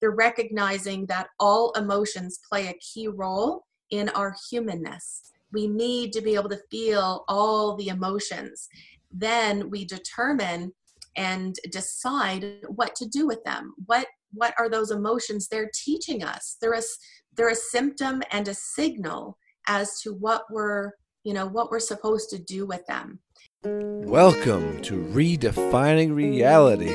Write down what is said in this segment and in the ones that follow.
they're recognizing that all emotions play a key role in our humanness. We need to be able to feel all the emotions. Then we determine and decide what to do with them. What what are those emotions they're teaching us? They're a, they're a symptom and a signal as to what we're, you know, what we're supposed to do with them. Welcome to Redefining Reality,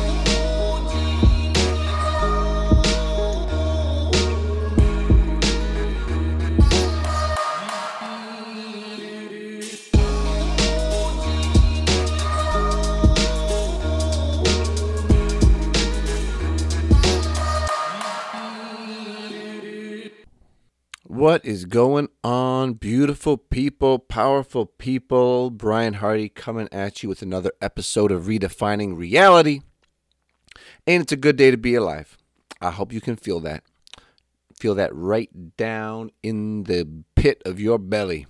What is going on, beautiful people, powerful people? Brian Hardy coming at you with another episode of Redefining Reality. And it's a good day to be alive. I hope you can feel that. Feel that right down in the pit of your belly.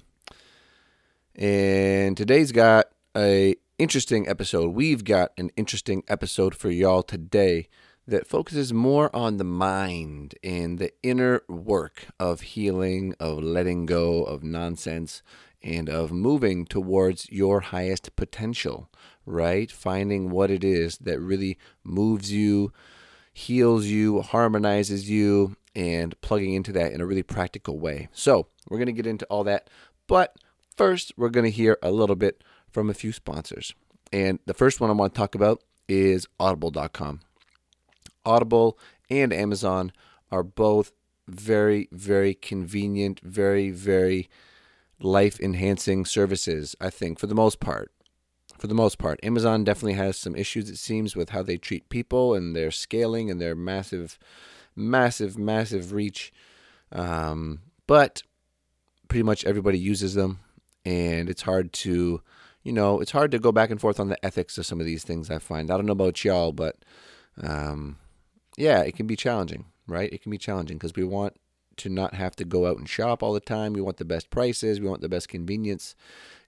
And today's got a interesting episode. We've got an interesting episode for y'all today that focuses more on the mind and the inner work of healing, of letting go of nonsense, and of moving towards your highest potential, right? Finding what it is that really moves you, heals you, harmonizes you, and plugging into that in a really practical way. So, we're going to get into all that. But first, we're going to hear a little bit from a few sponsors. And the first one I want to talk about is audible.com. Audible and Amazon are both very, very convenient, very, very life enhancing services, I think, for the most part. For the most part, Amazon definitely has some issues, it seems, with how they treat people and their scaling and their massive, massive, massive reach. Um, but pretty much everybody uses them, and it's hard to, you know, it's hard to go back and forth on the ethics of some of these things, I find. I don't know about y'all, but um, yeah, it can be challenging, right? It can be challenging because we want to not have to go out and shop all the time. We want the best prices, we want the best convenience,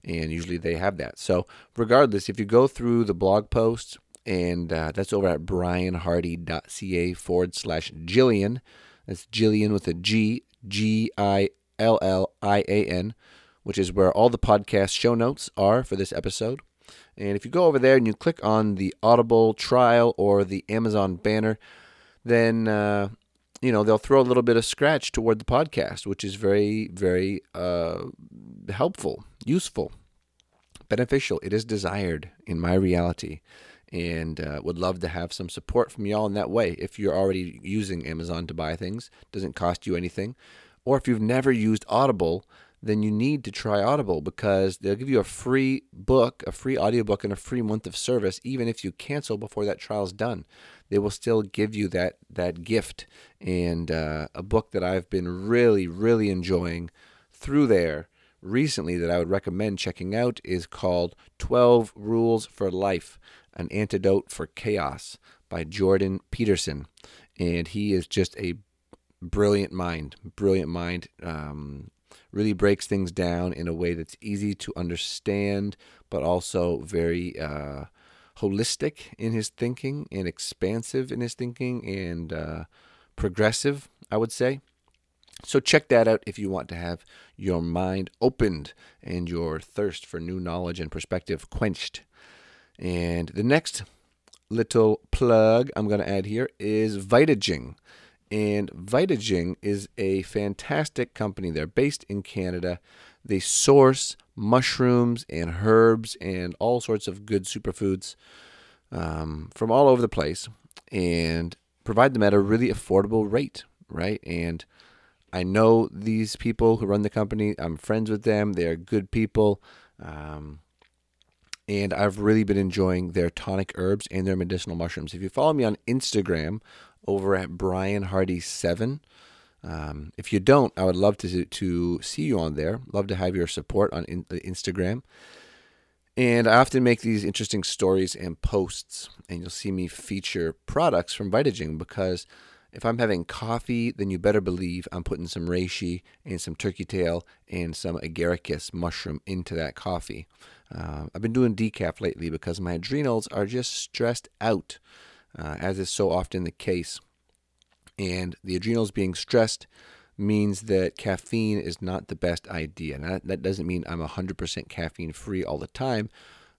and usually they have that. So, regardless, if you go through the blog post, and uh, that's over at brianhardy.ca forward slash Gillian. That's Gillian with a G, G I L L I A N, which is where all the podcast show notes are for this episode. And if you go over there and you click on the Audible trial or the Amazon banner, then uh, you know they'll throw a little bit of scratch toward the podcast, which is very, very uh, helpful, useful, beneficial. It is desired in my reality, and uh, would love to have some support from y'all in that way. If you're already using Amazon to buy things, doesn't cost you anything, or if you've never used Audible then you need to try Audible because they'll give you a free book, a free audiobook, and a free month of service, even if you cancel before that trial's done. They will still give you that that gift and uh, a book that I've been really, really enjoying through there recently that I would recommend checking out is called 12 Rules for Life An Antidote for Chaos by Jordan Peterson. And he is just a brilliant mind, brilliant mind. Um, really breaks things down in a way that's easy to understand, but also very uh, holistic in his thinking and expansive in his thinking and uh, progressive, I would say. So check that out if you want to have your mind opened and your thirst for new knowledge and perspective quenched. And the next little plug I'm going to add here is Vitaging. And Vitaging is a fantastic company. They're based in Canada. They source mushrooms and herbs and all sorts of good superfoods um, from all over the place and provide them at a really affordable rate, right? And I know these people who run the company. I'm friends with them. They're good people. Um, and I've really been enjoying their tonic herbs and their medicinal mushrooms. If you follow me on Instagram over at Brian Hardy Seven. Um, if you don't, I would love to to see you on there. Love to have your support on in, Instagram. And I often make these interesting stories and posts, and you'll see me feature products from Vitaging because if I'm having coffee, then you better believe I'm putting some reishi and some turkey tail and some agaricus mushroom into that coffee. Uh, I've been doing decaf lately because my adrenals are just stressed out, uh, as is so often the case. And the adrenals being stressed means that caffeine is not the best idea. Now, that doesn't mean I'm 100% caffeine free all the time.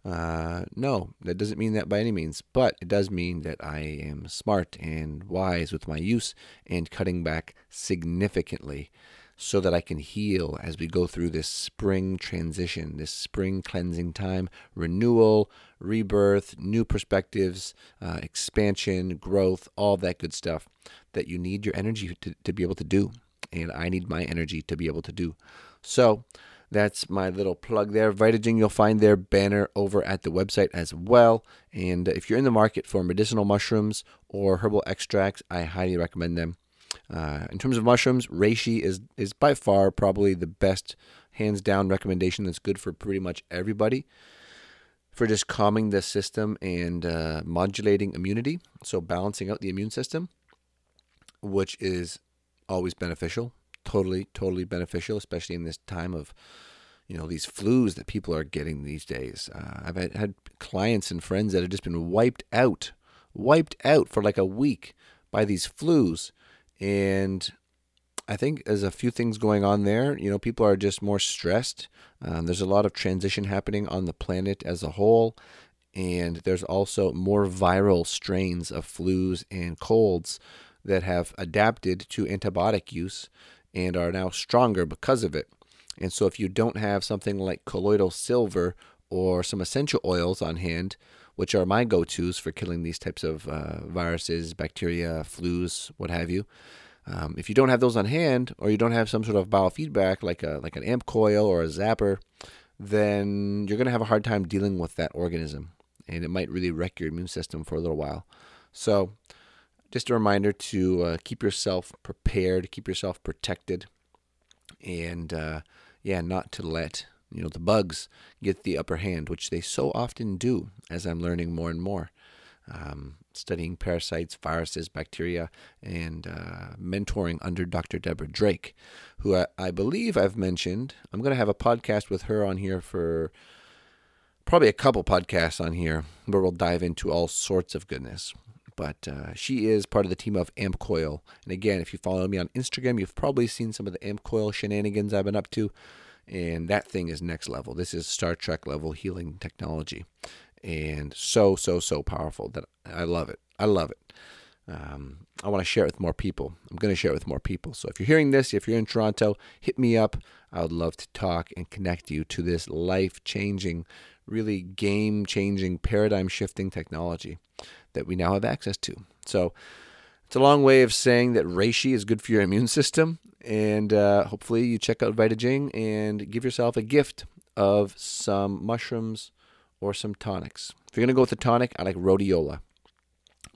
Uh, no, that doesn't mean that by any means, but it does mean that I am smart and wise with my use and cutting back significantly so that I can heal as we go through this spring transition, this spring cleansing time, renewal, rebirth, new perspectives, uh, expansion, growth, all that good stuff that you need your energy to, to be able to do and I need my energy to be able to do. So that's my little plug there. Vitaging, you'll find their banner over at the website as well. And if you're in the market for medicinal mushrooms or herbal extracts, I highly recommend them. Uh, in terms of mushrooms, reishi is is by far probably the best, hands down recommendation that's good for pretty much everybody for just calming the system and uh, modulating immunity. So balancing out the immune system, which is always beneficial. Totally, totally beneficial, especially in this time of, you know, these flus that people are getting these days. Uh, I've had, had clients and friends that have just been wiped out, wiped out for like a week by these flus. And I think there's a few things going on there. You know, people are just more stressed. Um, there's a lot of transition happening on the planet as a whole. And there's also more viral strains of flus and colds that have adapted to antibiotic use and are now stronger because of it. And so, if you don't have something like colloidal silver or some essential oils on hand, which are my go tos for killing these types of uh, viruses, bacteria, flus, what have you, um, if you don't have those on hand, or you don't have some sort of biofeedback like a like an amp coil or a zapper, then you're going to have a hard time dealing with that organism, and it might really wreck your immune system for a little while. So, just a reminder to uh, keep yourself prepared, keep yourself protected, and uh, yeah, not to let you know the bugs get the upper hand, which they so often do, as I'm learning more and more. Um, studying parasites, viruses, bacteria, and uh, mentoring under Dr. Deborah Drake, who I, I believe I've mentioned. I'm going to have a podcast with her on here for probably a couple podcasts on here where we'll dive into all sorts of goodness but uh, she is part of the team of Amp Coil. And again, if you follow me on Instagram, you've probably seen some of the Amp Coil shenanigans I've been up to. And that thing is next level. This is Star Trek level healing technology. And so, so, so powerful that I love it. I love it. Um, I want to share it with more people. I'm going to share it with more people. So if you're hearing this, if you're in Toronto, hit me up. I would love to talk and connect you to this life changing, really game changing, paradigm shifting technology that we now have access to. So it's a long way of saying that reishi is good for your immune system. And uh, hopefully you check out Vitaging and give yourself a gift of some mushrooms or some tonics. If you're going to go with a tonic, I like rhodiola.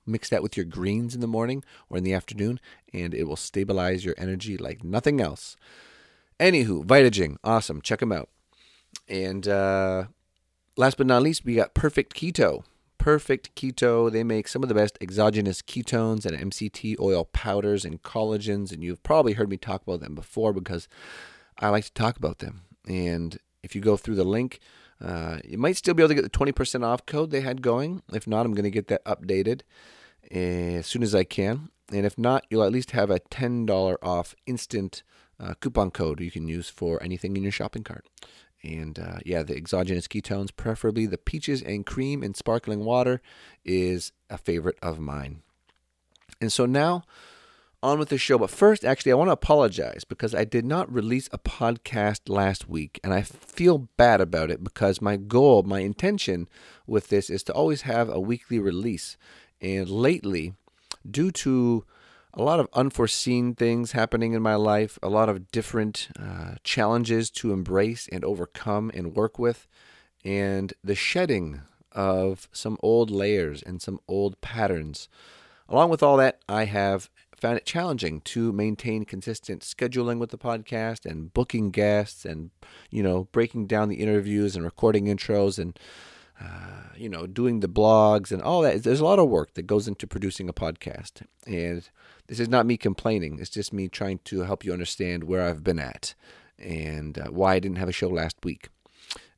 Mix that with your greens in the morning or in the afternoon, and it will stabilize your energy like nothing else. Anywho, Vitaging, awesome. Check them out. And uh, last but not least, we got Perfect Keto. Perfect Keto. They make some of the best exogenous ketones and MCT oil powders and collagens, and you've probably heard me talk about them before because I like to talk about them. And if you go through the link, uh, you might still be able to get the 20% off code they had going. If not, I'm going to get that updated as soon as I can. And if not, you'll at least have a $10 off instant uh, coupon code you can use for anything in your shopping cart. And uh, yeah, the exogenous ketones, preferably the peaches and cream and sparkling water, is a favorite of mine. And so now on with the show. But first, actually, I want to apologize because I did not release a podcast last week. And I feel bad about it because my goal, my intention with this is to always have a weekly release. And lately, due to a lot of unforeseen things happening in my life, a lot of different uh, challenges to embrace and overcome and work with, and the shedding of some old layers and some old patterns. Along with all that, I have found it challenging to maintain consistent scheduling with the podcast and booking guests and you know breaking down the interviews and recording intros and uh, you know doing the blogs and all that. There's a lot of work that goes into producing a podcast. And this is not me complaining. It's just me trying to help you understand where i've been at and uh, why i didn't have a show last week.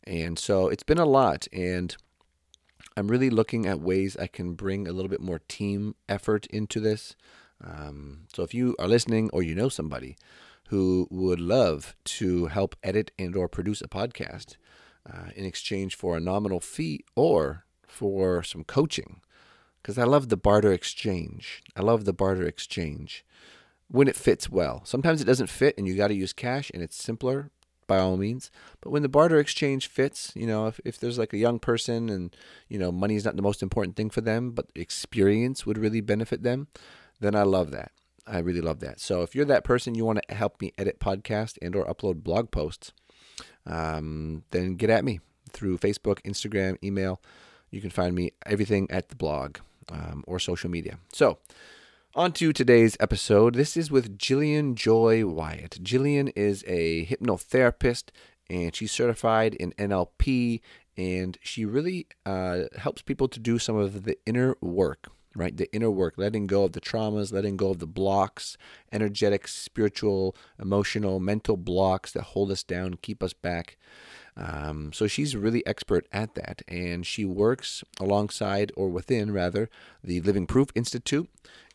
And so it's been a lot. And i'm really looking at ways i can bring a little bit more team effort into this um, so if you are listening or you know somebody who would love to help edit and or produce a podcast uh, in exchange for a nominal fee or for some coaching, because I love the barter exchange. I love the barter exchange when it fits well. Sometimes it doesn't fit and you got to use cash and it's simpler by all means. But when the barter exchange fits, you know, if, if there's like a young person and, you know, money is not the most important thing for them, but experience would really benefit them, then I love that. I really love that. So if you're that person, you want to help me edit podcast and or upload blog posts, um, then get at me through Facebook, Instagram, email. You can find me everything at the blog um, or social media. So on to today's episode. This is with Gillian Joy Wyatt. Gillian is a hypnotherapist and she's certified in NLP and she really uh, helps people to do some of the inner work right? The inner work, letting go of the traumas, letting go of the blocks, energetic, spiritual, emotional, mental blocks that hold us down, keep us back. Um, so she's really expert at that, and she works alongside, or within rather, the Living Proof Institute.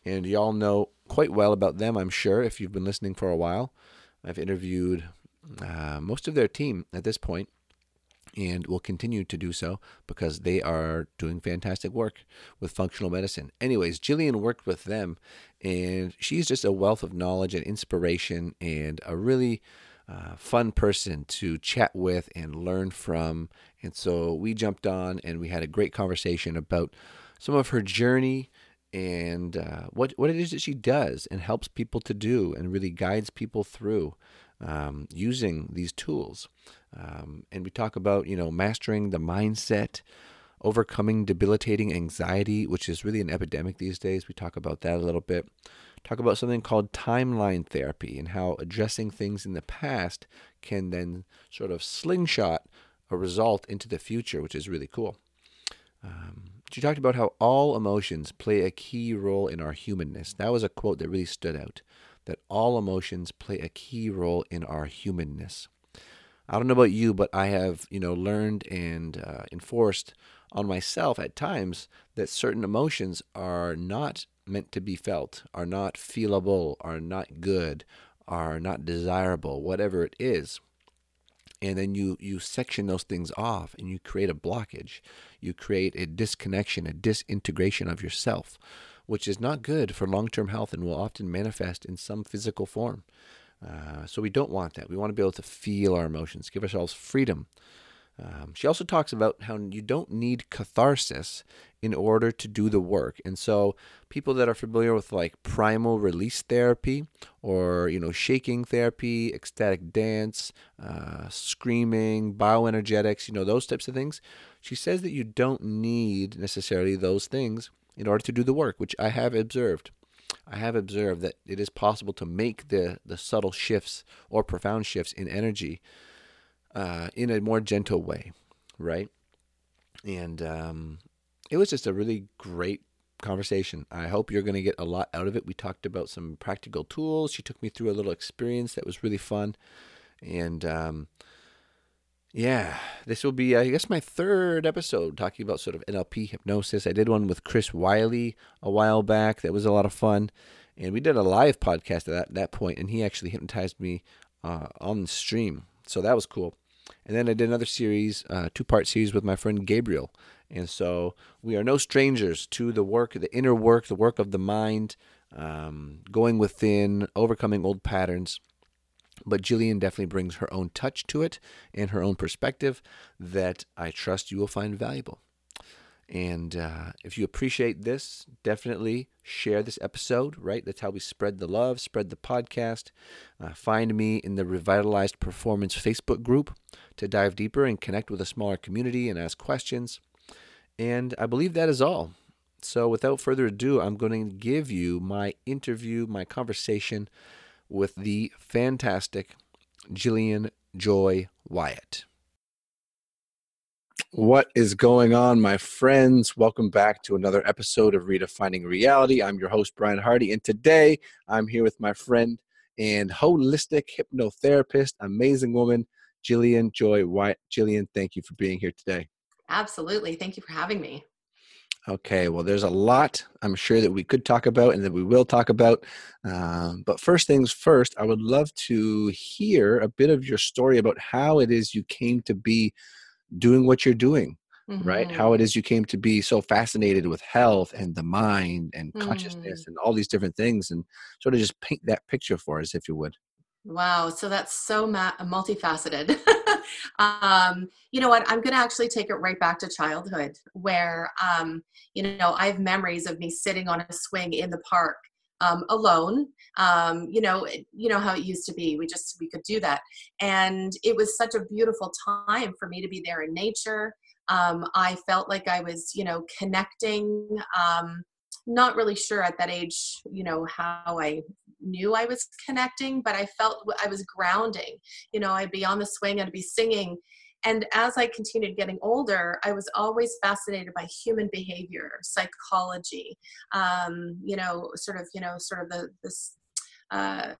And y'all know quite well about them, I'm sure, if you've been listening for a while. I've interviewed uh, most of their team at this point and will continue to do so because they are doing fantastic work with functional medicine. Anyways, Gillian worked with them, and she's just a wealth of knowledge and inspiration and a really uh, fun person to chat with and learn from. And so we jumped on and we had a great conversation about some of her journey and uh, what what it is that she does and helps people to do and really guides people through um, using these tools. Um, and we talk about, you know, mastering the mindset, overcoming debilitating anxiety, which is really an epidemic these days. We talk about that a little bit. Talk about something called timeline therapy and how addressing things in the past can then sort of slingshot a result into the future, which is really cool. Um, she talked about how all emotions play a key role in our humanness. That was a quote that really stood out that all emotions play a key role in our humanness. I don't know about you, but I have, you know, learned and uh, enforced on myself at times that certain emotions are not meant to be felt, are not feelable, are not good, are not desirable, whatever it is. And then you you section those things off and you create a blockage. You create a disconnection, a disintegration of yourself which is not good for long term health and will often manifest in some physical form. Uh, so we don't want that. We want to be able to feel our emotions, give ourselves freedom. Um, she also talks about how you don't need catharsis in order to do the work. And so people that are familiar with like primal release therapy or, you know, shaking therapy, ecstatic dance, uh, screaming, bioenergetics, you know, those types of things, she says that you don't need necessarily those things in order to do the work, which I have observed. I have observed that it is possible to make the, the subtle shifts or profound shifts in energy uh, in a more gentle way, right? And um, it was just a really great conversation. I hope you're going to get a lot out of it. We talked about some practical tools. She took me through a little experience that was really fun. And um, yeah, this will be, I guess, my third episode talking about sort of NLP hypnosis. I did one with Chris Wiley a while back. That was a lot of fun. And we did a live podcast at that, that point, and he actually hypnotized me uh, on the stream. So that was cool. And then I did another series, uh, two part series with my friend Gabriel. And so we are no strangers to the work, the inner work, the work of the mind, um, going within, overcoming old patterns. But Gillian definitely brings her own touch to it and her own perspective that I trust you will find valuable. And uh, if you appreciate this, definitely share this episode, right? That's how we spread the love, spread the podcast. Uh, find me in the Revitalized Performance Facebook group to dive deeper and connect with a smaller community and ask questions. And I believe that is all. So, without further ado, I'm going to give you my interview, my conversation with the fantastic Gillian Joy Wyatt. What is going on, my friends? Welcome back to another episode of Redefining Reality. I'm your host, Brian Hardy, and today I'm here with my friend and holistic hypnotherapist, amazing woman, Gillian Joy Wyatt. Gillian, thank you for being here today. Absolutely. Thank you for having me. Okay, well, there's a lot I'm sure that we could talk about and that we will talk about. Um, but first things first, I would love to hear a bit of your story about how it is you came to be doing what you're doing, mm-hmm. right? How it is you came to be so fascinated with health and the mind and mm. consciousness and all these different things, and sort of just paint that picture for us, if you would. Wow, so that's so ma- multifaceted. um, you know what? I'm going to actually take it right back to childhood, where um, you know I have memories of me sitting on a swing in the park um, alone. Um, you know, you know how it used to be. We just we could do that, and it was such a beautiful time for me to be there in nature. Um, I felt like I was, you know, connecting. Um, not really sure at that age, you know, how I knew I was connecting, but I felt I was grounding. You know, I'd be on the swing, I'd be singing. And as I continued getting older, I was always fascinated by human behavior, psychology, um, you know, sort of, you know, sort of the, this, uh,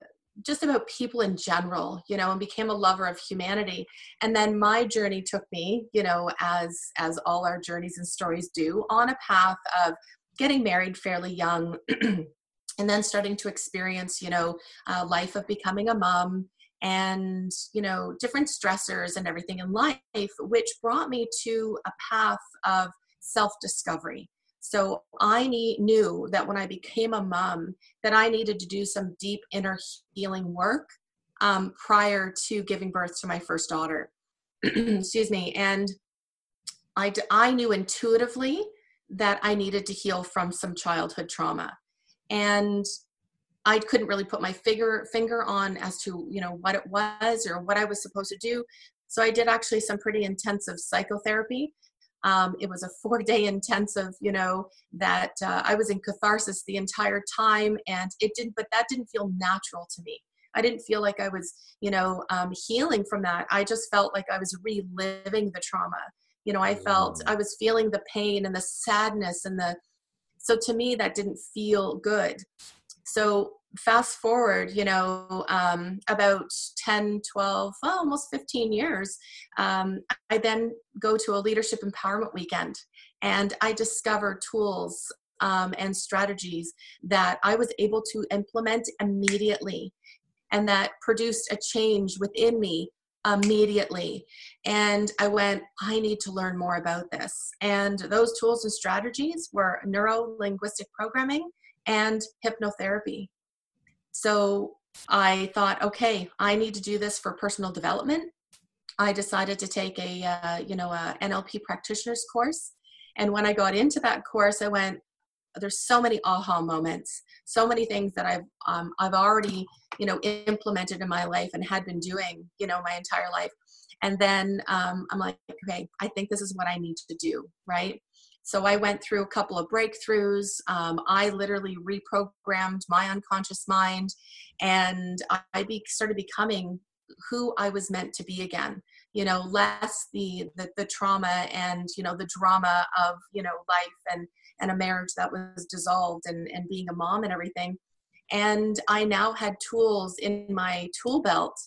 just about people in general you know and became a lover of humanity and then my journey took me you know as as all our journeys and stories do on a path of getting married fairly young and then starting to experience you know uh, life of becoming a mom and you know different stressors and everything in life which brought me to a path of self discovery so i need, knew that when i became a mom that i needed to do some deep inner healing work um, prior to giving birth to my first daughter. Excuse me. And I, I knew intuitively that i needed to heal from some childhood trauma and I couldn't really put my finger finger on as to you know what it was or what I was supposed to do. So I did actually some pretty intensive psychotherapy. Um, it was a four day intensive, you know, that uh, I was in catharsis the entire time, and it didn't. But that didn't feel natural to me. I didn't feel like I was, you know, um, healing from that. I just felt like I was reliving the trauma. You know, I felt. I was feeling the pain and the sadness and the so to me, that didn't feel good. So fast forward, you know, um, about 10, 12, well, almost 15 years, um, I then go to a leadership empowerment weekend and I discover tools um, and strategies that I was able to implement immediately and that produced a change within me immediately. And I went, I need to learn more about this. And those tools and strategies were neuro linguistic programming and hypnotherapy. So I thought, okay, I need to do this for personal development. I decided to take a, uh, you know, a NLP practitioner's course. And when I got into that course, I went, there's so many aha moments so many things that i've um, i've already you know implemented in my life and had been doing you know my entire life. And then um, i'm like okay i think this is what i need to do right? So i went through a couple of breakthroughs. Um, i literally reprogrammed my unconscious mind and i be, started becoming who i was meant to be again. You know less the, the the trauma and you know the drama of you know life and and a marriage that was dissolved and, and being a mom and everything. And I now had tools in my tool belt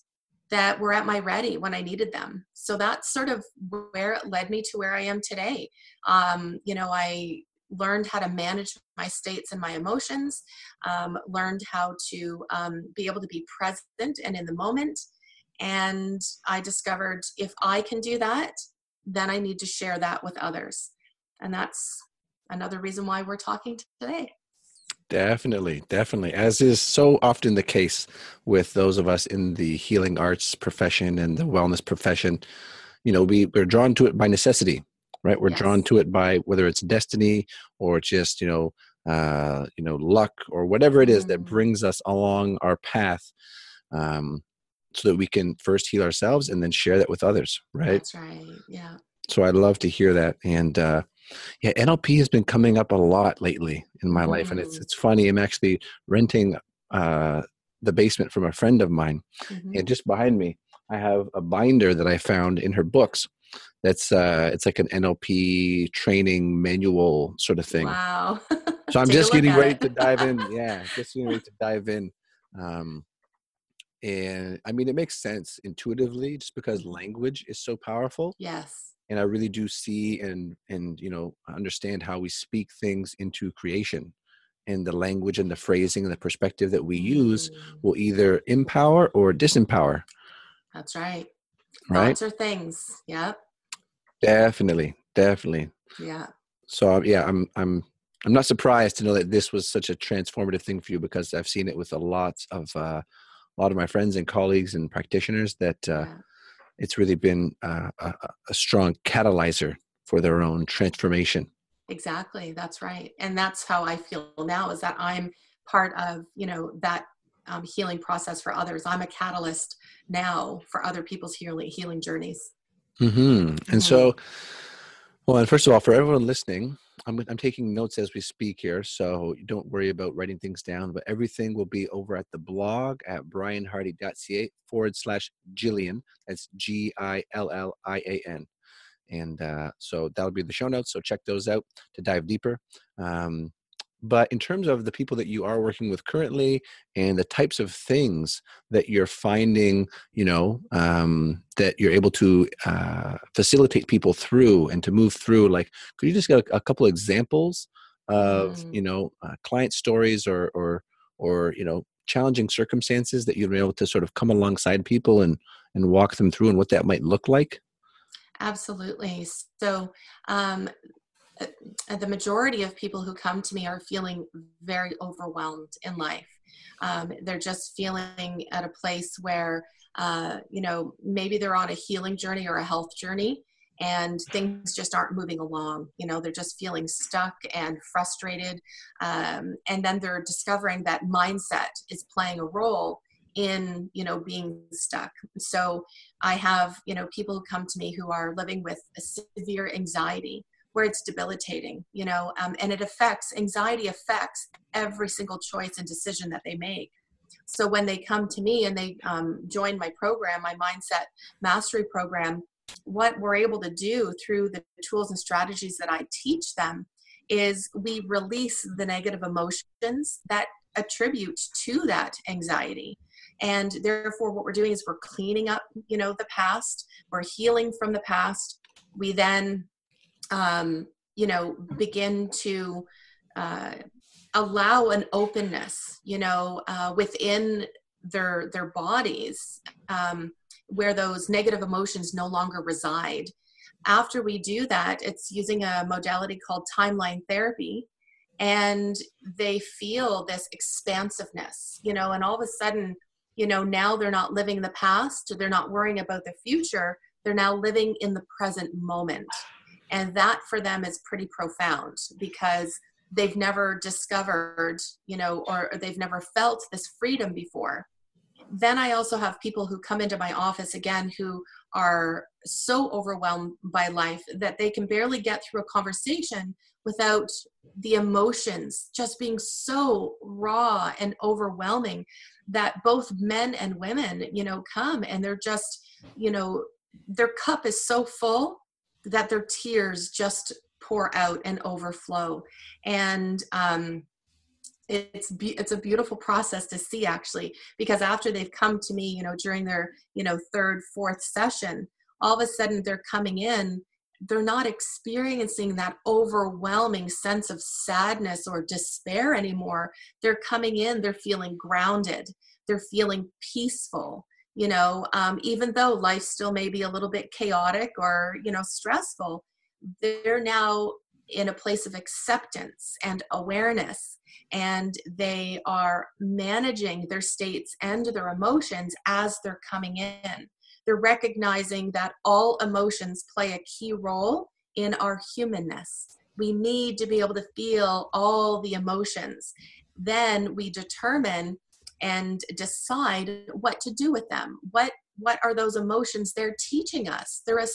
that were at my ready when I needed them. So that's sort of where it led me to where I am today. Um, you know, I learned how to manage my states and my emotions, um, learned how to um, be able to be present and in the moment. And I discovered if I can do that, then I need to share that with others. And that's another reason why we're talking today. Definitely, definitely. As is so often the case with those of us in the healing arts profession and the wellness profession, you know, we, we're drawn to it by necessity, right? We're yes. drawn to it by whether it's destiny or just, you know, uh, you know, luck or whatever it is mm. that brings us along our path. Um, so that we can first heal ourselves and then share that with others, right? That's right. Yeah. So I'd love to hear that. And uh, Yeah, NLP has been coming up a lot lately in my mm. life, and it's mm. it's funny. I'm actually renting uh, the basement from a friend of mine, mm-hmm. and just behind me, I have a binder that I found in her books. That's uh, it's like an NLP training manual sort of thing. Wow! so I'm just getting ready it. to dive in. Yeah, just getting ready to dive in. Um, and I mean, it makes sense intuitively, just because language is so powerful. Yes. And I really do see and and you know understand how we speak things into creation and the language and the phrasing and the perspective that we use mm. will either empower or disempower. That's right. Right. Thoughts are things. Yep. Definitely. Definitely. Yeah. So yeah, I'm I'm I'm not surprised to know that this was such a transformative thing for you because I've seen it with a lot of uh, a lot of my friends and colleagues and practitioners that uh, yeah. It's really been uh, a, a strong catalyzer for their own transformation. Exactly. That's right. And that's how I feel now is that I'm part of, you know, that um, healing process for others. I'm a catalyst now for other people's healing, healing journeys. Mm-hmm. And mm-hmm. so, well, and first of all, for everyone listening, I'm, I'm taking notes as we speak here, so don't worry about writing things down, but everything will be over at the blog at brianhardy.ca forward slash Gillian. That's G I L L I A N. And uh, so that'll be the show notes. So check those out to dive deeper. Um, but in terms of the people that you are working with currently and the types of things that you're finding you know um, that you're able to uh, facilitate people through and to move through like could you just get a, a couple examples of mm. you know uh, client stories or or or you know challenging circumstances that you've been able to sort of come alongside people and and walk them through and what that might look like Absolutely. So, um, the majority of people who come to me are feeling very overwhelmed in life. Um, they're just feeling at a place where, uh, you know, maybe they're on a healing journey or a health journey and things just aren't moving along. You know, they're just feeling stuck and frustrated. Um, and then they're discovering that mindset is playing a role in you know being stuck so i have you know people who come to me who are living with a severe anxiety where it's debilitating you know um, and it affects anxiety affects every single choice and decision that they make. So when they come to me and they um, join my program my mindset mastery program what we're able to do through the tools and strategies that i teach them is we release the negative emotions that attribute to that anxiety. And therefore what we're doing is we're cleaning up you know the past we're healing from the past. We then um, you know begin to uh, allow an openness you know uh, within their their bodies um, where those negative emotions no longer reside. After we do that it's using a modality called timeline therapy and they feel this expansiveness you know and all of a sudden you know now they're not living the past they're not worrying about the future they're now living in the present moment and that for them is pretty profound because they've never discovered you know or, they've never felt this freedom before. Then i also have people who come into my office again who are so overwhelmed by life that they can barely get through a conversation without the emotions just being so raw and overwhelming that both men and women you know come and they're just you know their cup is so full that their tears just pour out and overflow and um it's be- it's a beautiful process to see actually because after they've come to me you know during their you know third fourth session all of a sudden they're coming in they're not experiencing that overwhelming sense of sadness or despair anymore. They're coming in, they're feeling grounded, they're feeling peaceful. You know, um, even though life still may be a little bit chaotic or, you know, stressful, they're now in a place of acceptance and awareness and they are managing their states and their emotions as they're coming in they're recognizing that all emotions play a key role in our humanness. We need to be able to feel all the emotions. Then we determine and decide what to do with them. What what are those emotions they're teaching us? They're a,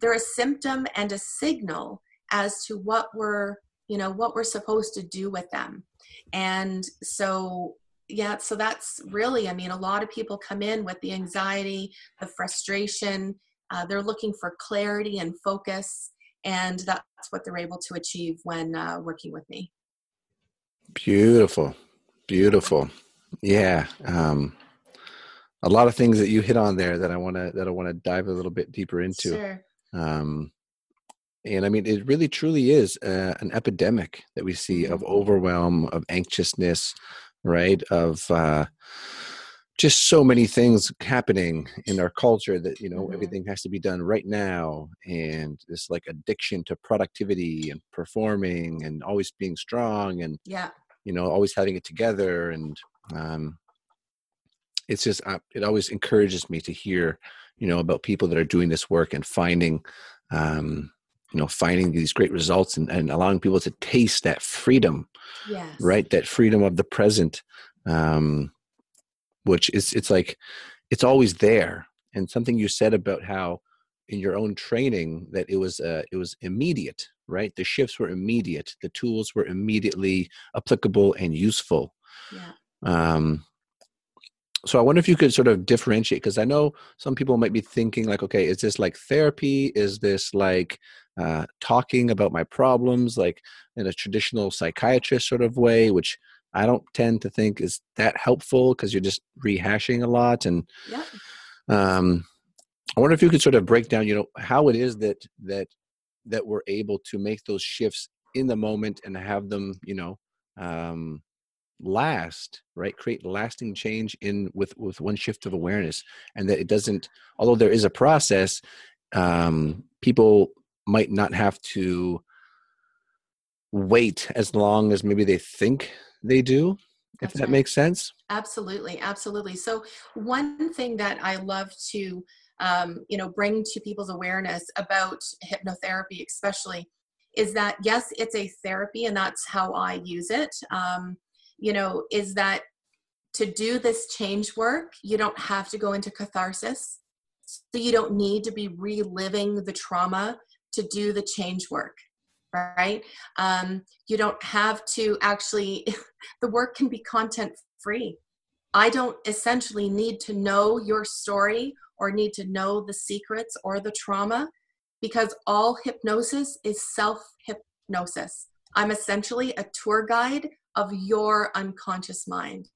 they're a symptom and a signal as to what we're you know what we're supposed to do with them and so yeah so that's really i mean a lot of people come in with the anxiety the frustration uh, they're looking for clarity and focus and that's what they're able to achieve when uh, working with me beautiful beautiful yeah um a lot of things that you hit on there that i want to that i want to dive a little bit deeper into sure. um and i mean it really truly is uh, an epidemic that we see of mm-hmm. overwhelm of anxiousness right of uh just so many things happening in our culture that you know mm-hmm. everything has to be done right now and this like addiction to productivity and performing and always being strong and yeah you know always having it together and um it's just uh, it always encourages me to hear you know about people that are doing this work and finding um you know finding these great results and, and allowing people to taste that freedom yes. right? That freedom of the present um which is it's like it's always there. And something you said about how in your own training that it was uh, it was immediate right? The shifts were immediate. The tools were immediately applicable and useful. Yeah. Um so i wonder if you could sort of differentiate because i know some people might be thinking like okay is this like therapy is this like uh, talking about my problems like in a traditional psychiatrist sort of way which I don't tend to think is that helpful because you're just rehashing a lot. And yeah. um, I wonder if you could sort of break down, you know, how it is that that that we're able to make those shifts in the moment and have them, you know, um, last, right? Create lasting change in with with one shift of awareness, and that it doesn't. Although there is a process, um, people might not have to wait as long as maybe they think they do if that right. makes sense absolutely absolutely so one thing that i love to um, you know bring to people's awareness about hypnotherapy especially is that yes it's a therapy and that's how i use it um, you know is that to do this change work you don't have to go into catharsis so you don't need to be reliving the trauma to do the change work right? Um, you don't have to actually, the work can be content free. I don't essentially need to know your story or need to know the secrets or the trauma because all hypnosis is self hypnosis. I'm essentially a tour guide of your unconscious mind.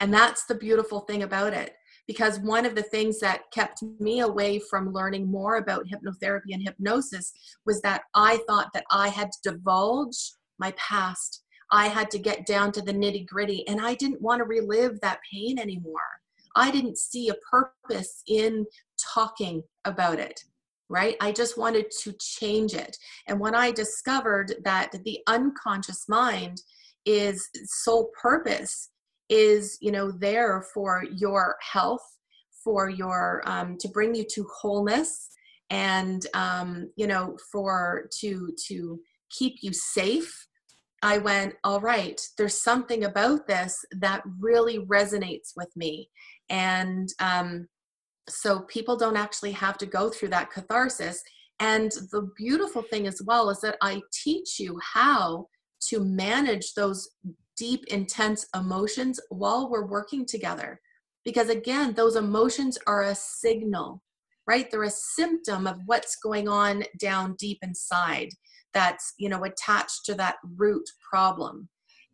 And that's the beautiful thing about it because one of the things that kept me away from learning more about hypnotherapy and hypnosis was that I thought that I had to divulge my past. I had to get down to the nitty gritty, and I didn't want to relive that pain anymore. I didn't see a purpose in talking about it, right? I just wanted to change it. And when I discovered that the unconscious mind is sole purpose is you know there for your health for your um, to bring you to wholeness and um, you know for to to keep you safe i went all right there's something about this that really resonates with me and um, so people don't actually have to go through that catharsis and the beautiful thing as well is that i teach you how to manage those deep, intense emotions while we're working together. Because again, those emotions are a signal, right? They're a symptom of what's going on down deep inside that's, you know, attached to that root problem.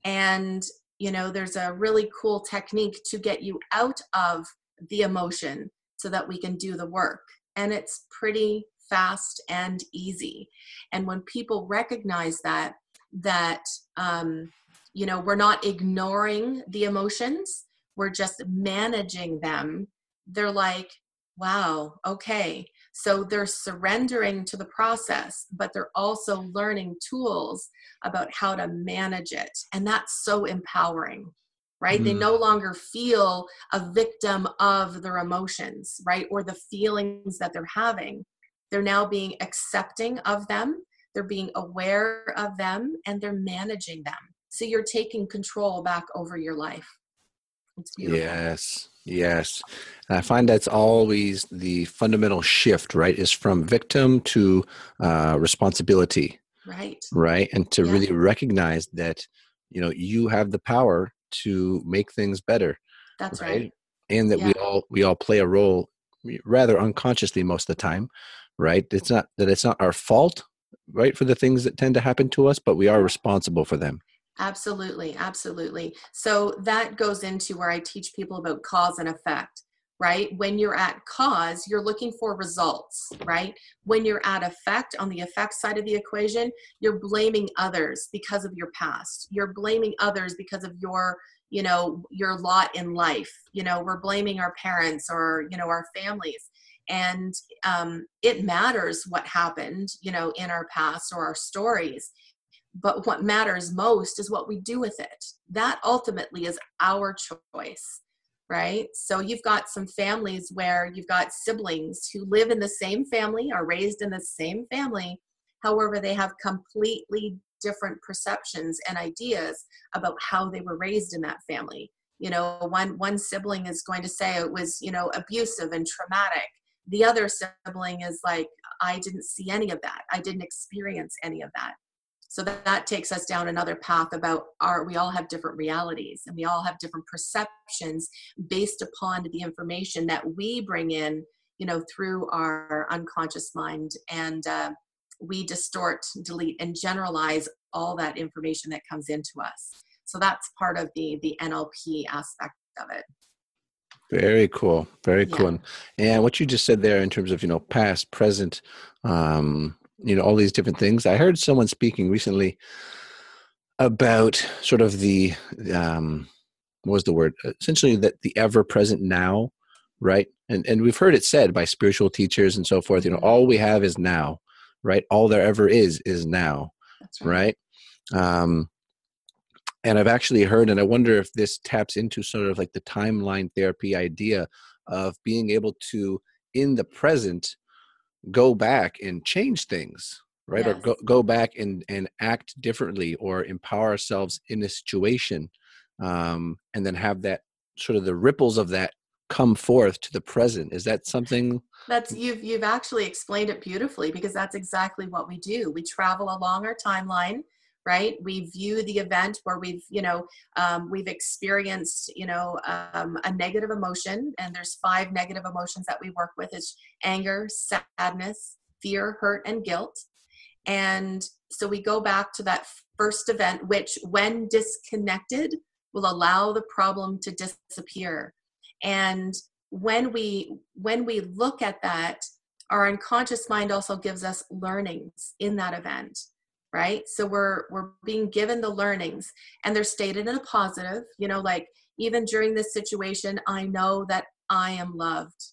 And, you know, there's a really cool technique to get you out of the emotion so that we can do the work. And it's pretty fast and easy. And when people recognize that, that um, you know we're not ignoring the emotions we're just managing them they're like wow okay so they're surrendering to the process but they're also learning tools about how to manage it and that's so empowering right mm. they no longer feel a victim of their emotions right or the feelings that they're having they're now being accepting of them they're being aware of them and they're managing them so you're taking control back over your life. Yes. Yes. And I find that's always the fundamental shift, right? Is from victim to uh, responsibility. Right. Right. And to Yeah. really recognize that, you know, you have the power to make things better. That's Right. right. And that we all we all play a role rather unconsciously most of the time. Right. It's not that it's not our fault, right, for the things that tend to happen to us, but we are responsible for them. Absolutely, absolutely. So that goes into where I teach people about cause and effect, right? When you're at cause, you're looking for results, right? When you're at effect, on the effect side of the equation, you're blaming others because of your past. You're blaming others because of your, you know, your lot in life. You know, we're blaming our parents or, you know, our families. And um, it matters what happened, you know, in our past or our stories but what matters most is what we do with it that ultimately is our choice right? So you've got some families where you've got siblings who live in the same family are raised in the same family. However they have completely different perceptions and ideas about how they were raised in that family. You know one one sibling is going to say it was you know abusive and traumatic. The other sibling is like i didn't see any of that. I didn't experience any of that so that, that takes us down another path about our we all have different realities and we all have different perceptions based upon the information that we bring in you know through our unconscious mind and uh, we distort delete and generalize all that information that comes into us so that's part of the the nlp aspect of it Very cool. Very Yeah. cool. And, and what you just said there in terms of, you know, past, present, um, you know, all these different things. I heard someone speaking recently about sort of the um what was the word? Essentially that the ever present now, right? And and we've heard it said by spiritual teachers and so forth, you know, all we have is now, right? All there ever is is now that's right? Um, and I've actually heard, and I wonder if this taps into sort of like the timeline therapy idea of being able to, in the present, go back and change things, right? Or go, go back and, and act differently or empower ourselves in a situation um, and then have that sort of the ripples of that come forth to the present. Is that something? That's you've you've actually explained it beautifully because that's exactly what we do. We travel along our timeline, right? We view the event where we've you know um, we've experienced you know um, a negative emotion, and there's five negative emotions that we work with: is anger, sadness, fear, hurt, and guilt. And so we go back to that first event, which, when disconnected, will allow the problem to disappear. And when we when we look at that our unconscious mind also gives us learnings in that event right? So we're we're being given the learnings and they're stated in a positive you know like even during this situation i know that i am loved.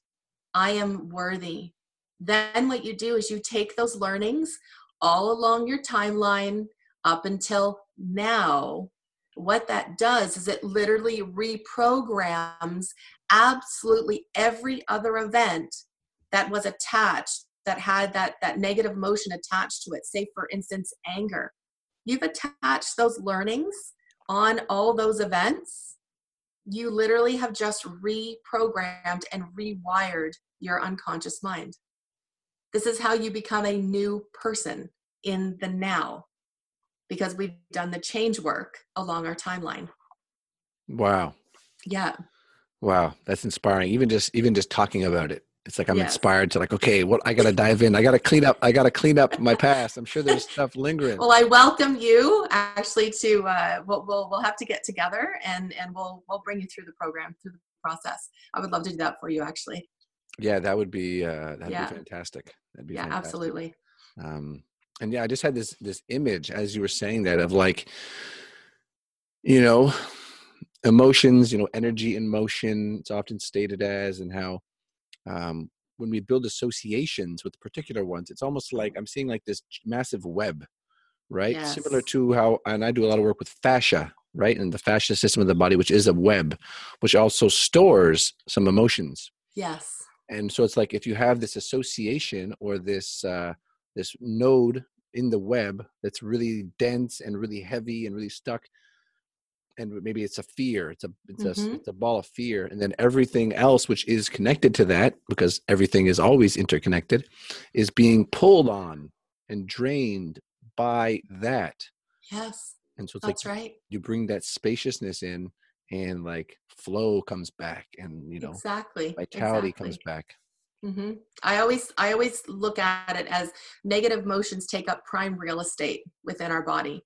I am worthy. Then what you do is you take those learnings all along your timeline up until now. What that does is it literally reprograms absolutely every other event that was attached that had that that negative emotion attached to it say for instance anger. You've attached those learnings on all those events. You literally have just reprogrammed and rewired your unconscious mind. This is how you become a new person in the now because we've done the change work along our timeline. Wow. yeah. Wow, that's inspiring. Even just even just talking about it, it's like I'm Yes. inspired to like, okay, what I gotta dive in. I gotta clean up. I gotta clean up my past. I'm sure there's stuff lingering. Well, I welcome you actually to uh, we'll, we'll we'll have to get together and and we'll we'll bring you through the program through the process. I would love to do that for you actually. Yeah, that would be uh, that'd Yeah. be fantastic. That'd be Yeah, fantastic. absolutely. Um, and yeah, I just had this this image as you were saying that of like, you know, emotions. You know, energy in motion. It's often stated as, and how um, when we build associations with particular ones, it's almost like I'm seeing like this massive web, right? Similar to how, and I do a lot of work with fascia, right? And the fascia system of the body, which is a web, which also stores some emotions. Yes. And so it's like if you have this association or this uh, this node in the web that's really dense and really heavy and really stuck, and maybe it's a fear it's a it's, Mhm. a it's a ball of fear and then everything else which is connected to that because everything is always interconnected is being pulled on and drained by that Yes, and so it's that's like right. you bring that spaciousness in and like flow comes back and you know exactly. vitality exactly. comes back mm-hmm. I always I always look at it as negative emotions take up prime real estate within our body,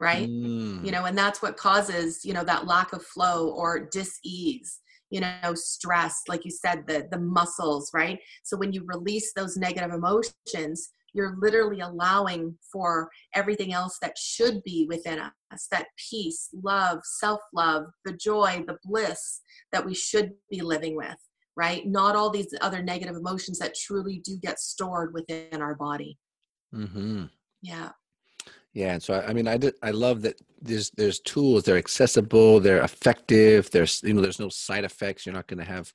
right? Mm, You know, and that's what causes you know that lack of flow or dis-ease. You know, stress, like you said, the the muscles, right? So when you release those negative emotions, you're literally allowing for everything else that should be within us that peace, love, self love, the joy, the bliss that we should be living with, right? Not all these other negative emotions that truly do get stored within our body. hmm Yeah. Yeah, and so I, I mean, I did. I love that there's there's tools. They're accessible. They're effective. There's you know, there's no side effects. You're not going to have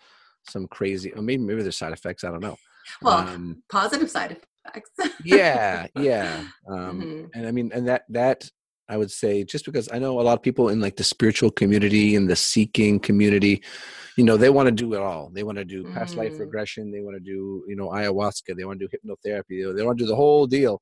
some crazy. Or maybe maybe there's side effects. I don't know. Well, Um, positive side effects. yeah, yeah. Um, Mhm. And I mean, and that that I would say, just because I know a lot of people in like the spiritual community and the seeking community, you know, they want to do it all. They want to do past life Mm. regression. They want to do you know ayahuasca. They want to do hypnotherapy. They want to do the whole deal.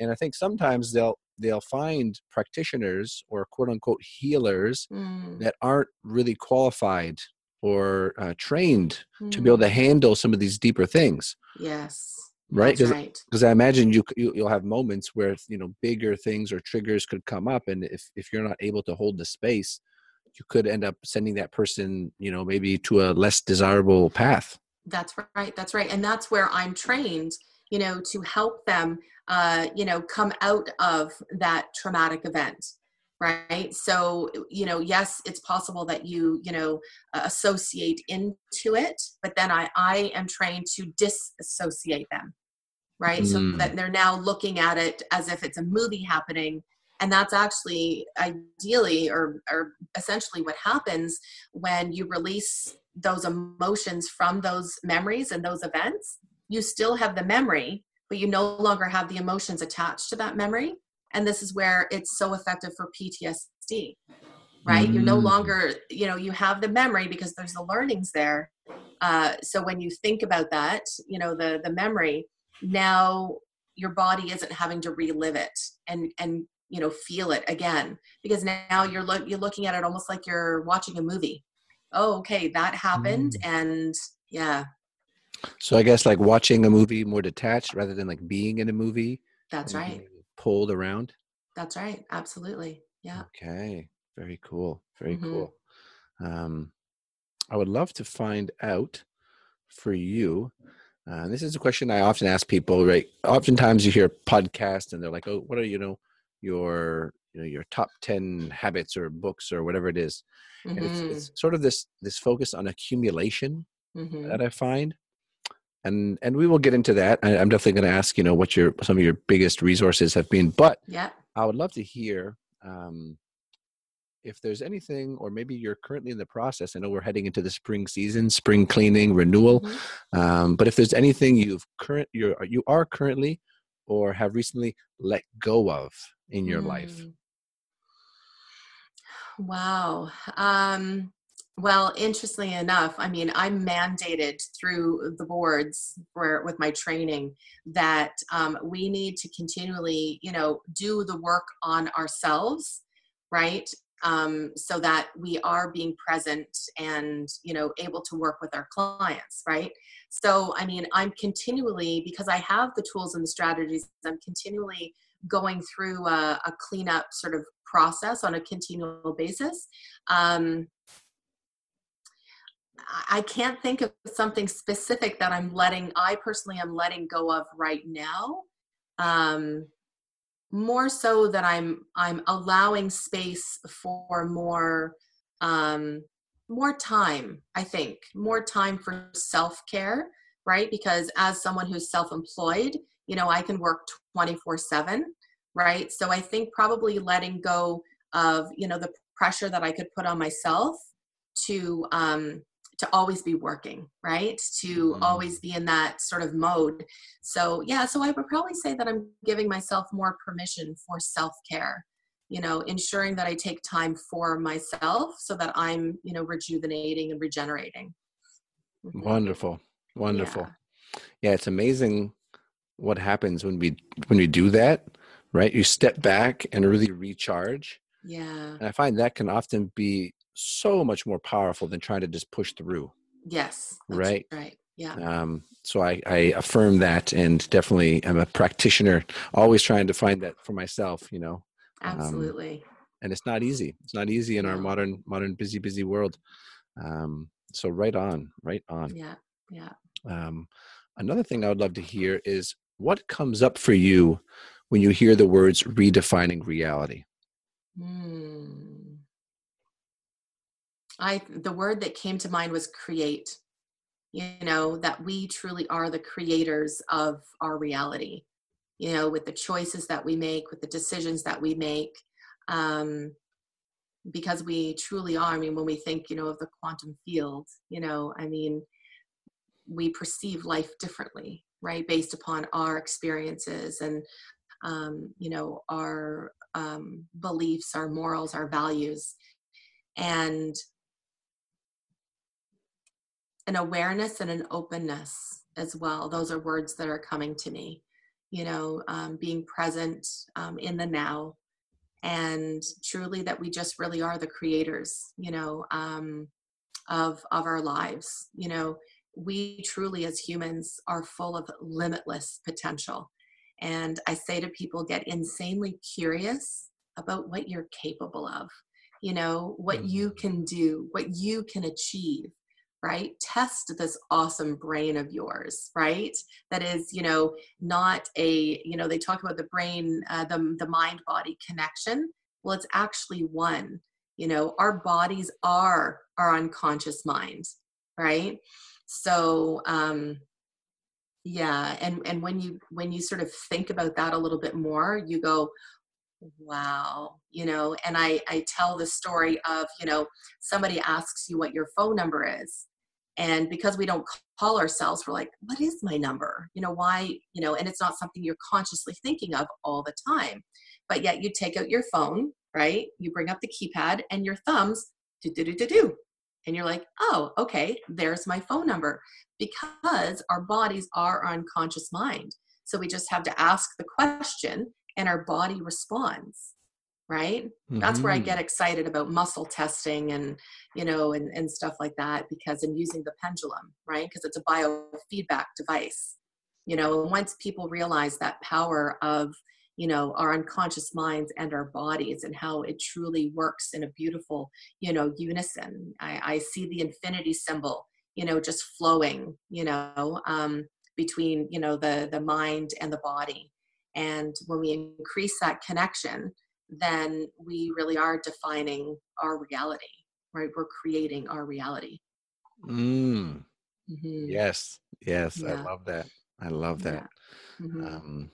And I think sometimes they'll they'll find practitioners or quote unquote healers Mm, that aren't really qualified or uh, trained to be able to mm. handle some of these deeper things Yes. right because right. I imagine you, you, you'll have moments where you know bigger things or triggers could come up, and if if you're not able to hold the space, you could end up sending that person you know maybe to a less desirable path. That's right. That's right. And that's where I'm trained, you know, to help them, uh, you know, come out of that traumatic event. Right. So, you know, yes, it's possible that you, you know, uh, associate into it, but then I, I am trained to disassociate them. Right. So Mm. that they're now looking at it as if it's a movie happening. And that's actually ideally or, or essentially what happens when you release those emotions from those memories and those events, you still have the memory, but you no longer have the emotions attached to that memory. And this is where it's so effective for PTSD, right? You're no Mm. longer, you know, you have the memory because there's the learnings there. Uh, so when you think about that, you know, the the memory, now your body isn't having to relive it and and you know feel it again because now you're look you're looking at it almost like you're watching a movie oh okay that happened Mm. and yeah So I guess like watching a movie more detached rather than like being in a movie. that's right Pulled around. that's right absolutely yeah Okay. Very cool. Very Mhm. cool. Um, I would love to find out for you. Uh, and this is a question I often ask people, right? Oftentimes you hear podcasts and they're like, oh, what are, you know, your, you know, your top 10 habits or books or whatever it is. And it's, Mhm, it's sort of this, this focus on accumulation mhm. that I find. And, and we will get into that. I, I'm definitely going to ask, you know, what your, some of your biggest resources have been, but yeah I would love to hear um, if there's anything, or maybe you're currently in the process. I know we're heading into the spring season, spring cleaning, renewal. Mhm. Um, but if there's anything you've current you're you are currently or have recently let go of in your life. Mm. Wow. Um, well, interestingly enough, I mean, I'm mandated through the boards where with my training that um, we need to continually, you know, do the work on ourselves, right? Um, so that we are being present and, you know, able to work with our clients, right? So, I mean, I'm continually, because I have the tools and the strategies, I'm continually going through a, a cleanup sort of process on a continual basis. Um, I- can't think of something specific that I'm letting, I personally am letting go of right now. Um, more so that I'm I'm allowing space for more um, more time. I think more time for self care, right? Because as someone who's self employed, you know, I can work twenty four seven, right? So I think probably letting go of you know the pressure that I could put on myself to um, to always be working, right? To Mhm. always be in that sort of mode. So yeah, so I would probably say that I'm giving myself more permission for self care. you know ensuring that i take time for myself so that i'm you know rejuvenating and regenerating mm-hmm. wonderful wonderful yeah. yeah it's amazing what happens when we when we do that right you step back and really recharge yeah and i find that can often be so much more powerful than trying to just push through yes right? right yeah. Um so I, I affirm that and definitely i'm a practitioner always trying to find that for myself you know? Um, absolutely. um, and it's not easy it's not easy in our modern modern busy busy world. Um so right on right on. Yeah yeah. Um another thing i would love to hear is what comes up for you when you hear the words redefining reality? Hmm. I the word that came to mind was create. You know, that we truly are the creators of our reality. You know, with the choices that we make, with the decisions that we make. Um, because we truly are. I mean, when we think, you know, of the quantum field, you know, I mean, we perceive life differently, right? Based upon our experiences and um, you know, our um, beliefs, our morals, our values, and an awareness and an openness as well. Those are words that are coming to me. You know, um, being present um, in the now, and truly that we just really are the creators. You know, um, of of our lives. You know, we truly as humans are full of limitless potential and I say to people, get insanely curious about what you're capable of, you know, what mm-hmm. you can do, what you can achieve, right? Test this awesome brain of yours, right? That is, you know, not a, you know, they talk about the brain, uh, the, the mind body connection. Well, it's actually one. You know, our bodies are our unconscious mind, right? So, um, yeah and and when you when you sort of think about that a little bit more you go wow you know and i i tell the story of you know somebody asks you what your phone number is and because we don't call ourselves we're like what is my number? You know why? You know and it's not something you're consciously thinking of all the time but yet you take out your phone right? You bring up the keypad and your thumbs do do do do do and you're like oh okay there's my phone number because our bodies are our unconscious mind. So we just have to ask the question and our body responds right mm-hmm. that's where i get mm-hmm. excited about muscle testing and you know and, and stuff like that because i'm using the pendulum right because it's a biofeedback device you know and once people realize that power of you know our unconscious minds and our bodies and how it truly works in a beautiful you know unison i, I see the infinity symbol you know just flowing you know um, between you know the the mind and the body and when we increase that connection then we really are defining our reality right we're creating our reality mm. mm-hmm. yes yes yeah. i love that i love that yeah. mm-hmm. um,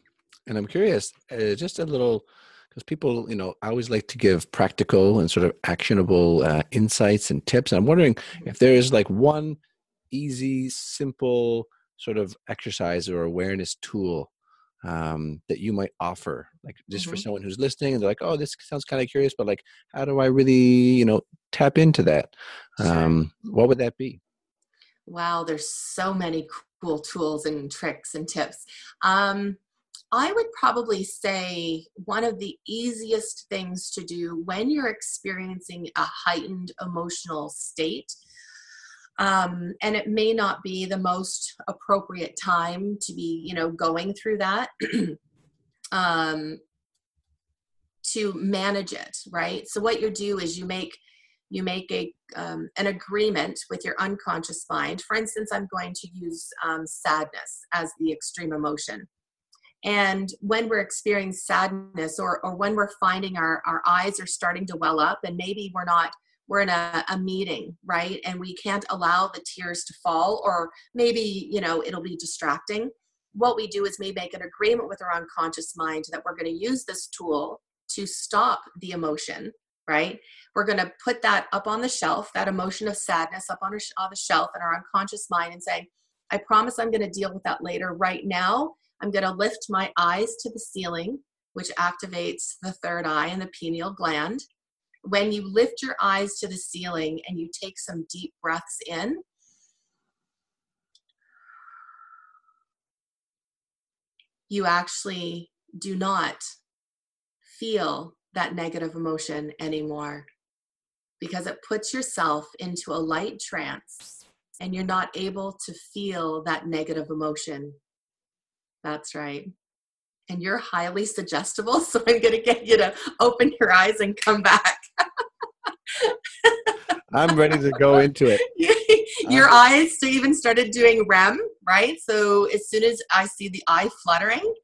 and i'm curious uh, just a little because people you know i always like to give practical and sort of actionable uh, insights and tips and i'm wondering mm-hmm. if there is like one easy, simple sort of exercise or awareness tool um, that you might offer, like just mm-hmm. for someone who's listening and they're like, "Oh, this sounds kind of curious, but like, how do I really, you know, tap into that?" Um, what would that be? Wow, there's so many cool tools and tricks and tips. Um, I would probably say one of the easiest things to do when you're experiencing a heightened emotional state um, and it may not be the most appropriate time to be you know going through that um, to manage it right? So what you do is you make you make a um, an agreement with your unconscious mind. For instance i'm going to use um, sadness as the extreme emotion. And when we're experiencing sadness or, or when we're finding our, our eyes are starting to well up and maybe we're not we're in a, a meeting right? And we can't allow the tears to fall or maybe you know it'll be distracting. What we do is we make an agreement with our unconscious mind that we're going to use this tool to stop the emotion right? We're going to put that up on the shelf that emotion of sadness up on, on the shelf in our unconscious mind and say i promise i'm going to deal with that later. Right now i'm going to lift my eyes to the ceiling which activates the third eye and the pineal gland. When you lift your eyes to the ceiling and you take some deep breaths in, you actually do not feel that negative emotion anymore because it puts yourself into a light trance and you're not able to feel that negative emotion. That's right. And you're highly suggestible, so I'm going to get you to open your eyes and come back. I'm ready to go into it. your um, eyes so even started doing REM, right? So as soon as I see the eye fluttering,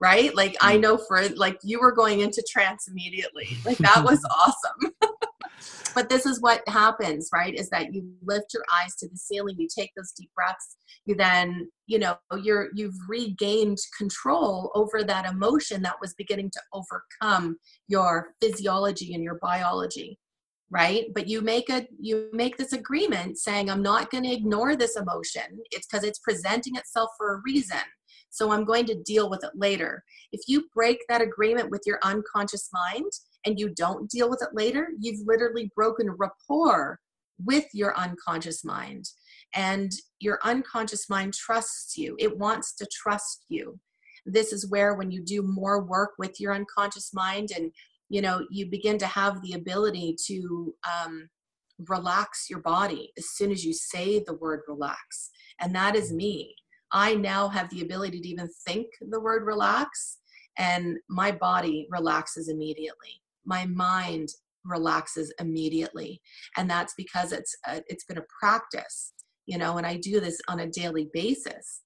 right? Like I mm. know for like you were going into trance immediately. Like that was awesome. but this is what happens, right? Is that you lift your eyes to the ceiling, you take those deep breaths, you then, you know, you're you've regained control over that emotion that was beginning to overcome your physiology and your biology right but you make a you make this agreement saying i'm not going to ignore this emotion it's because it's presenting itself for a reason so I'm going to deal with it later. If you break that agreement with your unconscious mind and you don't deal with it later, you've literally broken rapport with your unconscious mind. And your unconscious mind trusts you, it wants to trust you. This is where, when you do more work with your unconscious mind and you know you begin to have the ability to um, relax your body as soon as you say the word relax and that is me I now have the ability to even think the word relax, and my body relaxes immediately. My mind relaxes immediately, and that's because it's a, it's been a practice, you know. And I do this on a daily basis.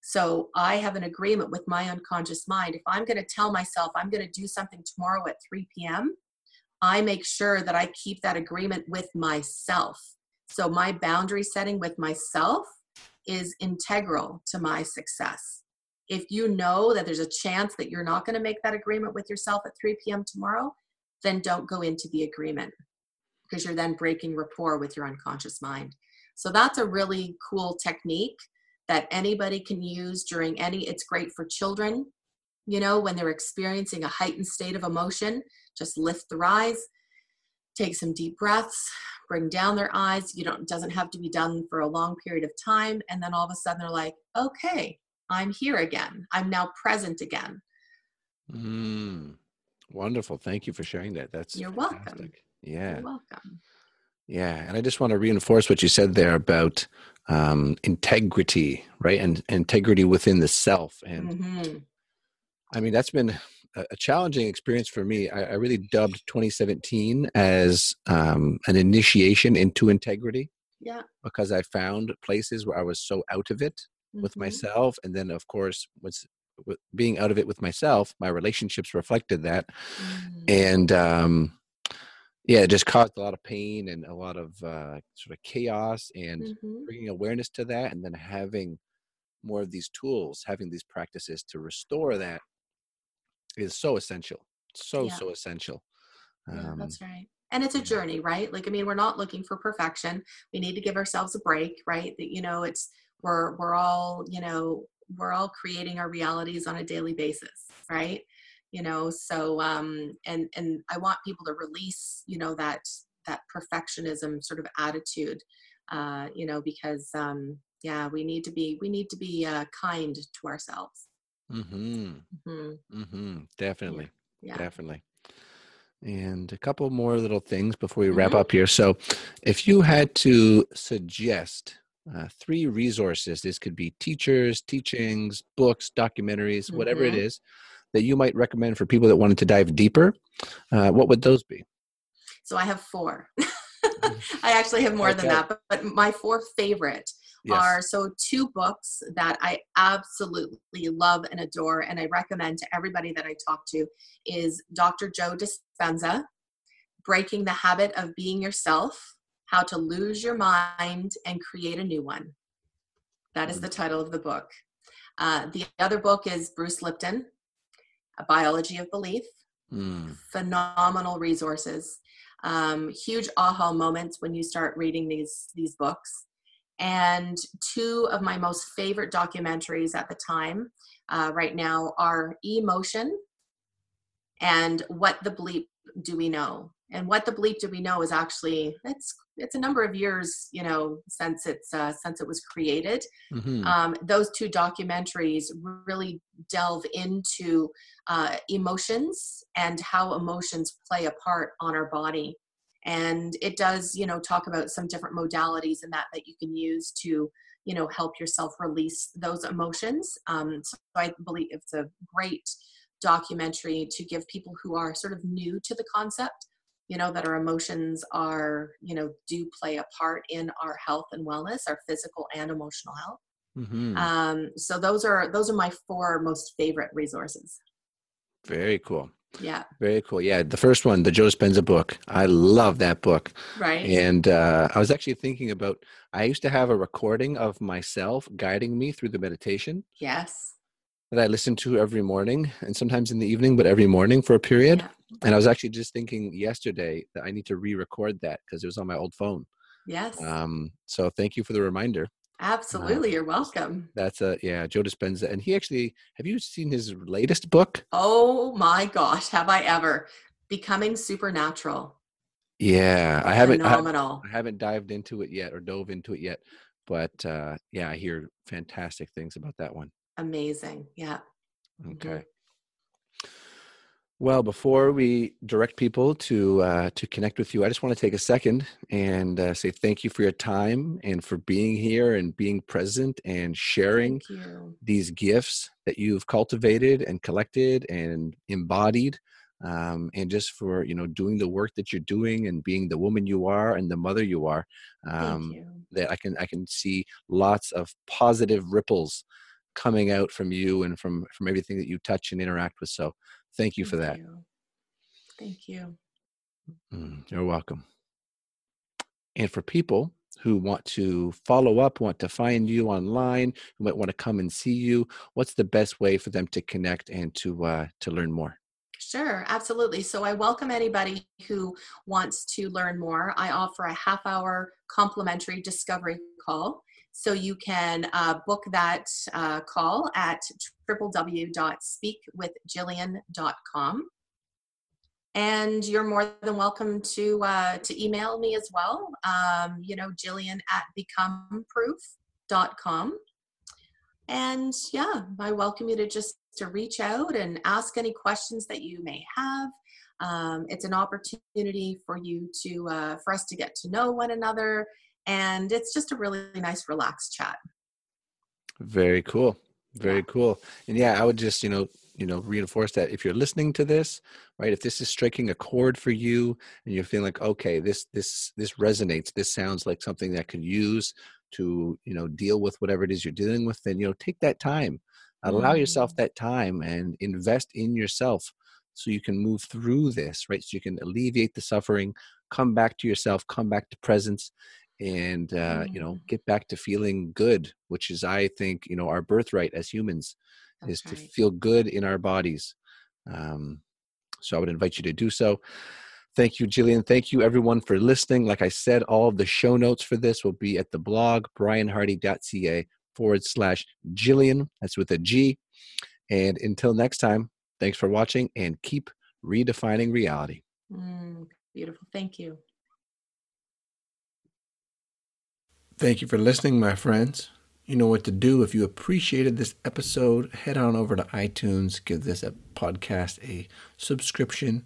So I have an agreement with my unconscious mind. If I'm going to tell myself I'm going to do something tomorrow at 3 p.m., I make sure that I keep that agreement with myself. So my boundary setting with myself is integral to my success. If you know that there's a chance that you're not going to make that agreement with yourself at 3 p.m. tomorrow, then don't go into the agreement because you're then breaking rapport with your unconscious mind. So that's a really cool technique that anybody can use during any it's great for children, you know, when they're experiencing a heightened state of emotion, just lift their eyes, take some deep breaths, bring down their eyes. You don't doesn't have to be done for a long period of time. And then all of a sudden they're like, okay, I'm here again. I'm now present again. Mm, wonderful. Thank you for sharing that. That's you're fantastic. welcome. Yeah. You're welcome. Yeah. And I just want to reinforce what you said there about um, integrity, right? And integrity within the self. And mm-hmm. I mean, that's been a challenging experience for me. I, I really dubbed 2017 as um, an initiation into integrity. Yeah. Because I found places where I was so out of it mm-hmm. with myself, and then of course, was being out of it with myself, my relationships reflected that, mm. and um, yeah, it just caused a lot of pain and a lot of uh, sort of chaos, and mm-hmm. bringing awareness to that, and then having more of these tools, having these practices to restore that is so essential so yeah. so essential yeah, um, that's right and it's a journey right like i mean we're not looking for perfection we need to give ourselves a break right that you know it's we're we're all you know we're all creating our realities on a daily basis right you know so um and and i want people to release you know that that perfectionism sort of attitude uh you know because um yeah we need to be we need to be uh, kind to ourselves Mm-hmm. Mm-hmm. Mm-hmm. Definitely. Yeah. Definitely. And a couple more little things before we wrap mm-hmm. up here. So, if you had to suggest uh, three resources, this could be teachers, teachings, books, documentaries, whatever it mm-hmm. is, that you might recommend for people that wanted to dive deeper, uh, what would those be? So, I have four. I actually have more okay. than that, but, but my four favorite yes. are so two books that I absolutely love and adore, and I recommend to everybody that I talk to is Dr. Joe Dispenza, Breaking the Habit of Being Yourself, How to Lose Your Mind and Create a New One. That is the title of the book. Uh, the other book is Bruce Lipton, A Biology of Belief. Mm. Phenomenal resources. Um, huge aha moments when you start reading these these books and two of my most favorite documentaries at the time uh, right now are Emotion and what the bleep do we know and what the bleep do we know is actually it's it's a number of years you know since it's uh, since it was created. Mm-hmm. um, those two documentaries really delve into uh, emotions and how emotions play a part on our body. And it does you know talk about some different modalities and that that you can use to you know help yourself release those emotions. Um, so i believe it's a great documentary to give people who are sort of new to the concept you know that our emotions are you know do play a part in our health and wellness our physical and emotional health. Mm-hmm. um, so those are those are my four most favorite resources. Very cool. Yeah. Very cool. Yeah the first one the joe dispenza book. I love that book. Right. And uh, i was actually thinking about i used to have a recording of myself guiding me through the meditation. Yes that i listen to every morning and sometimes in the evening but every morning for a period yeah and I was actually just thinking yesterday that I need to re-record that because it was on my old phone. Yes. Um, so thank you for the reminder. Absolutely, uh, you're welcome. That's a yeah, Joe Dispenza, and he actually. Have you seen his latest book? Oh my gosh, have I ever? Becoming Supernatural. Yeah, I haven't. Phenomenal. I, I haven't dived into it yet or dove into it yet, but uh, yeah, I hear fantastic things about that one. Amazing. Yeah. Okay. Mm-hmm. Well, before we direct people to uh, to connect with you, I just want to take a second and uh, say thank you for your time and for being here and being present and sharing these gifts that you've cultivated and collected and embodied, um, and just for you know doing the work that you're doing and being the woman you are and the mother you are. Um, you. That I can I can see lots of positive ripples coming out from you and from from everything that you touch and interact with. So Thank you Thank for that. You. Thank you. Mm, you're welcome. And for people who want to follow up, want to find you online, who might want to come and see you, what's the best way for them to connect and to uh, to learn more? Sure, absolutely. So I welcome anybody who wants to learn more. I offer a half hour complimentary discovery call. So you can uh, book that uh, call at www.speakwithgillian.com. And you're more than welcome to uh, to email me as well. Um, you know, Gillian at becomeproof.com. And yeah, I welcome you to just to reach out and ask any questions that you may have. Um, it's an opportunity for you to uh, for us to get to know one another and it's just a really nice relaxed chat very cool very yeah. cool and yeah i would just you know you know reinforce that if you're listening to this right if this is striking a chord for you and you're feeling like okay this this this resonates this sounds like something that could use to you know deal with whatever it is you're dealing with then you know take that time allow mm. yourself that time and invest in yourself so you can move through this right so you can alleviate the suffering come back to yourself come back to presence and uh, you know mm. get back to feeling good which is i think you know our birthright as humans That's is right. to feel good in our bodies um, so i would invite you to do so. Thank you gillian. Thank you everyone for listening. Like i said all of the show notes for this will be at the blog brianhardy.ca forward slash gillian that's with a g. And until next time thanks for watching and keep redefining reality. Mm, beautiful. Thank you Thank you for listening, my friends. You know what to do. If you appreciated this episode, head on over to iTunes, give this podcast a subscription,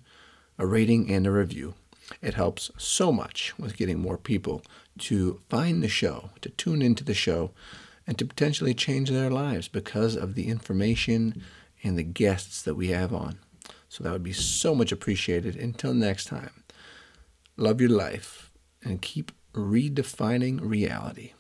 a rating, and a review. It helps so much with getting more people to find the show, to tune into the show, and to potentially change their lives because of the information and the guests that we have on. So that would be so much appreciated. Until next time, love your life and keep redefining reality.